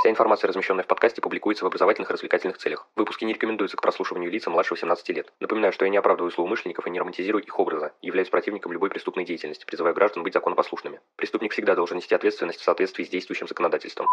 Вся информация, размещенная в подкасте, публикуется в образовательных и развлекательных целях. Выпуски не рекомендуются к прослушиванию лица младше 18 лет. Напоминаю, что я не оправдываю злоумышленников и не романтизирую их образа, являюсь противником любой преступной деятельности, призываю граждан быть законопослушными. Преступник всегда должен нести ответственность в соответствии с действующим законодательством.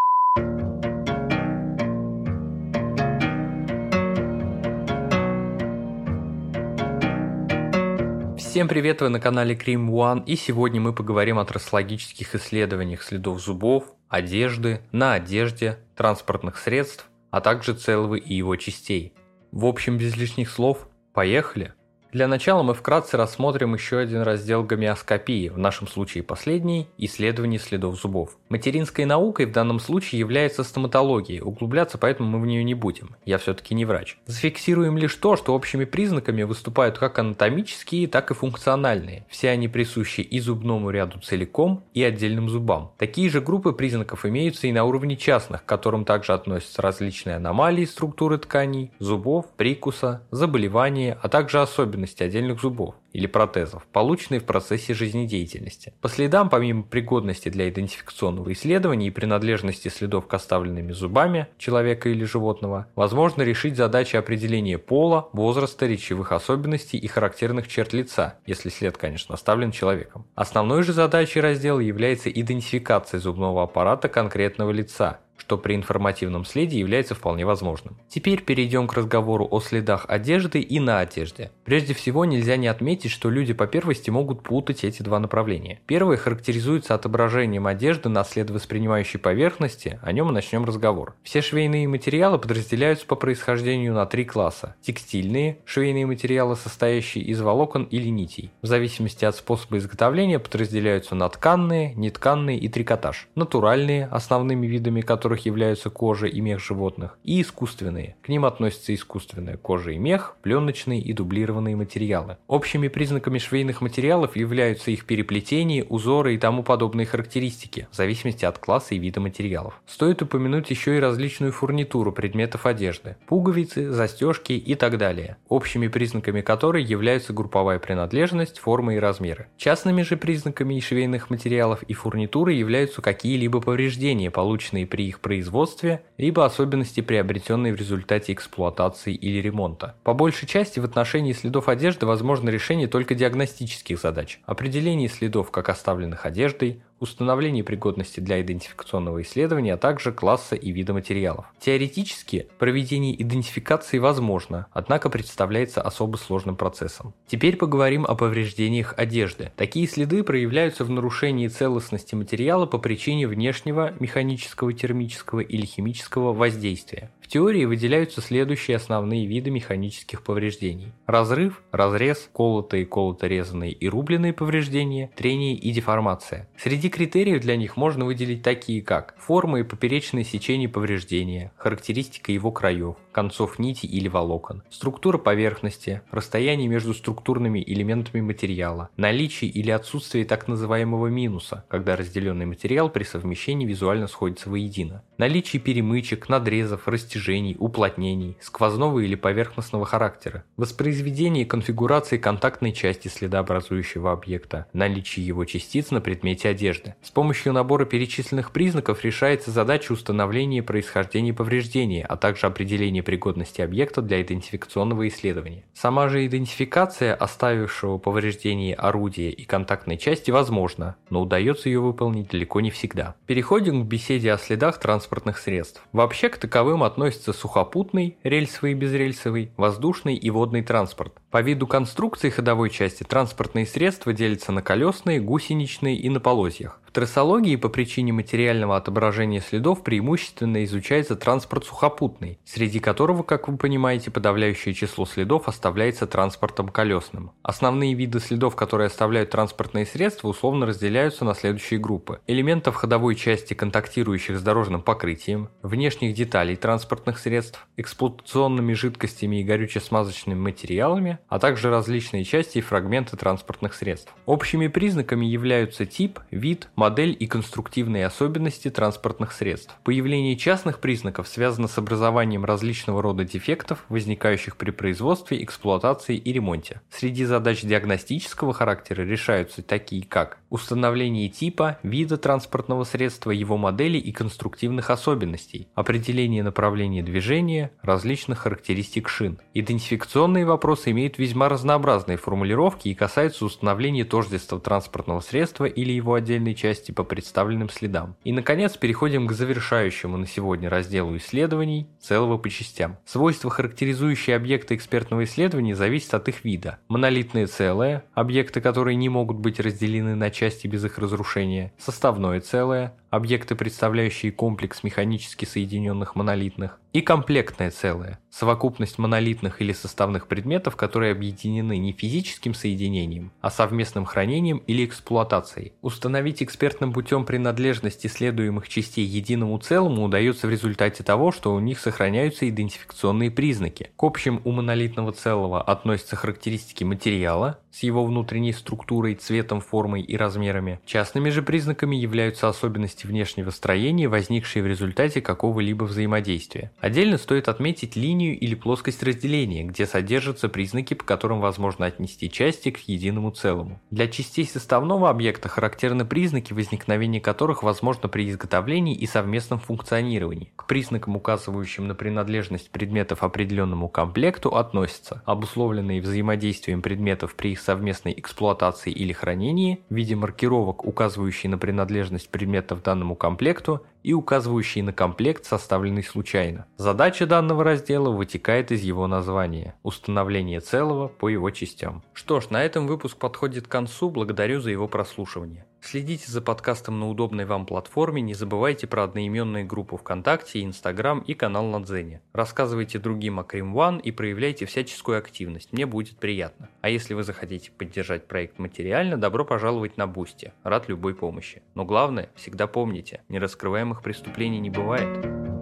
Всем привет, вы на канале Cream One, и сегодня мы поговорим о трассологических исследованиях следов зубов, одежды, на одежде, транспортных средств, а также целого и его частей. В общем, без лишних слов, поехали! Для начала мы вкратце рассмотрим еще один раздел гомеоскопии, в нашем случае последний – исследование следов зубов. Материнской наукой в данном случае является стоматология, углубляться поэтому мы в нее не будем, я все-таки не врач. Зафиксируем лишь то, что общими признаками выступают как анатомические, так и функциональные. Все они присущи и зубному ряду целиком, и отдельным зубам. Такие же группы признаков имеются и на уровне частных, к которым также относятся различные аномалии структуры тканей, зубов, прикуса, заболевания, а также особенности особенности отдельных зубов или протезов, полученные в процессе жизнедеятельности. По следам, помимо пригодности для идентификационного исследования и принадлежности следов к оставленными зубами человека или животного, возможно решить задачи определения пола, возраста, речевых особенностей и характерных черт лица, если след, конечно, оставлен человеком. Основной же задачей раздела является идентификация зубного аппарата конкретного лица, что при информативном следе является вполне возможным. Теперь перейдем к разговору о следах одежды и на одежде. Прежде всего нельзя не отметить, что люди по первости могут путать эти два направления. Первое характеризуется отображением одежды на след воспринимающей поверхности, о нем мы начнем разговор. Все швейные материалы подразделяются по происхождению на три класса. Текстильные – швейные материалы, состоящие из волокон или нитей. В зависимости от способа изготовления подразделяются на тканные, нетканные и трикотаж. Натуральные, основными видами которых которых являются кожа и мех животных, и искусственные. К ним относятся искусственная кожа и мех, пленочные и дублированные материалы. Общими признаками швейных материалов являются их переплетение, узоры и тому подобные характеристики, в зависимости от класса и вида материалов. Стоит упомянуть еще и различную фурнитуру предметов одежды, пуговицы, застежки и так далее, общими признаками которой являются групповая принадлежность, форма и размеры. Частными же признаками швейных материалов и фурнитуры являются какие-либо повреждения, полученные при их их производстве, либо особенности, приобретенные в результате эксплуатации или ремонта. По большей части в отношении следов одежды возможно решение только диагностических задач, определение следов как оставленных одеждой, установление пригодности для идентификационного исследования, а также класса и вида материалов. Теоретически проведение идентификации возможно, однако представляется особо сложным процессом. Теперь поговорим о повреждениях одежды. Такие следы проявляются в нарушении целостности материала по причине внешнего механического, термического или химического воздействия. В теории выделяются следующие основные виды механических повреждений. Разрыв, разрез, колотые, колото-резанные и рубленые повреждения, трение и деформация. Среди критериев для них можно выделить такие как форма и поперечное сечение повреждения, характеристика его краев, концов нити или волокон, структура поверхности, расстояние между структурными элементами материала, наличие или отсутствие так называемого минуса, когда разделенный материал при совмещении визуально сходится воедино, наличие перемычек, надрезов, растяжений уплотнений, сквозного или поверхностного характера, воспроизведение конфигурации контактной части следообразующего объекта, наличие его частиц на предмете одежды. С помощью набора перечисленных признаков решается задача установления происхождения повреждения, а также определения пригодности объекта для идентификационного исследования. Сама же идентификация оставившего повреждение орудия и контактной части возможна, но удается ее выполнить далеко не всегда. Переходим к беседе о следах транспортных средств. Вообще к таковым относятся сухопутный, рельсовый и безрельсовый, воздушный и водный транспорт. По виду конструкции ходовой части транспортные средства делятся на колесные, гусеничные и на полозьях. В трассологии по причине материального отображения следов преимущественно изучается транспорт сухопутный, среди которого, как вы понимаете, подавляющее число следов оставляется транспортом колесным. Основные виды следов, которые оставляют транспортные средства, условно разделяются на следующие группы. Элементов ходовой части, контактирующих с дорожным покрытием, внешних деталей транспортных средств, эксплуатационными жидкостями и горюче-смазочными материалами, а также различные части и фрагменты транспортных средств. Общими признаками являются тип, вид, модель и конструктивные особенности транспортных средств. Появление частных признаков связано с образованием различного рода дефектов, возникающих при производстве, эксплуатации и ремонте. Среди задач диагностического характера решаются такие как установление типа, вида транспортного средства, его модели и конструктивных особенностей, определение направления движения, различных характеристик шин. Идентификационные вопросы имеют весьма разнообразные формулировки и касаются установления тождества транспортного средства или его отдельной части по представленным следам. И, наконец, переходим к завершающему на сегодня разделу исследований целого по частям. Свойства, характеризующие объекты экспертного исследования, зависят от их вида. Монолитные целые, объекты, которые не могут быть разделены на части без их разрушения, составное целое, объекты, представляющие комплекс механически соединенных монолитных, и комплектное целое, совокупность монолитных или составных предметов, которые объединены не физическим соединением, а совместным хранением или эксплуатацией. Установить экспертным путем принадлежность исследуемых частей единому целому удается в результате того, что у них сохраняются идентификационные признаки. К общим у монолитного целого относятся характеристики материала с его внутренней структурой, цветом, формой и размерами. Частными же признаками являются особенности внешнего строения, возникшие в результате какого-либо взаимодействия. Отдельно стоит отметить линию или плоскость разделения, где содержатся признаки, по которым возможно отнести части к единому целому. Для частей составного объекта характерны признаки, возникновения которых возможно при изготовлении и совместном функционировании. К признакам, указывающим на принадлежность предметов определенному комплекту, относятся обусловленные взаимодействием предметов при их совместной эксплуатации или хранении в виде маркировок, указывающие на принадлежность предметов данному комплекту и указывающие на комплект, составленный случайно. Задача данного раздела вытекает из его названия – установление целого по его частям. Что ж, на этом выпуск подходит к концу, благодарю за его прослушивание. Следите за подкастом на удобной вам платформе, не забывайте про одноименные группы ВКонтакте, Инстаграм и канал на Дзене. Рассказывайте другим о Крим One и проявляйте всяческую активность, мне будет приятно. А если вы захотите поддержать проект материально, добро пожаловать на Бусти, рад любой помощи. Но главное, всегда помните, нераскрываемых преступлений не бывает.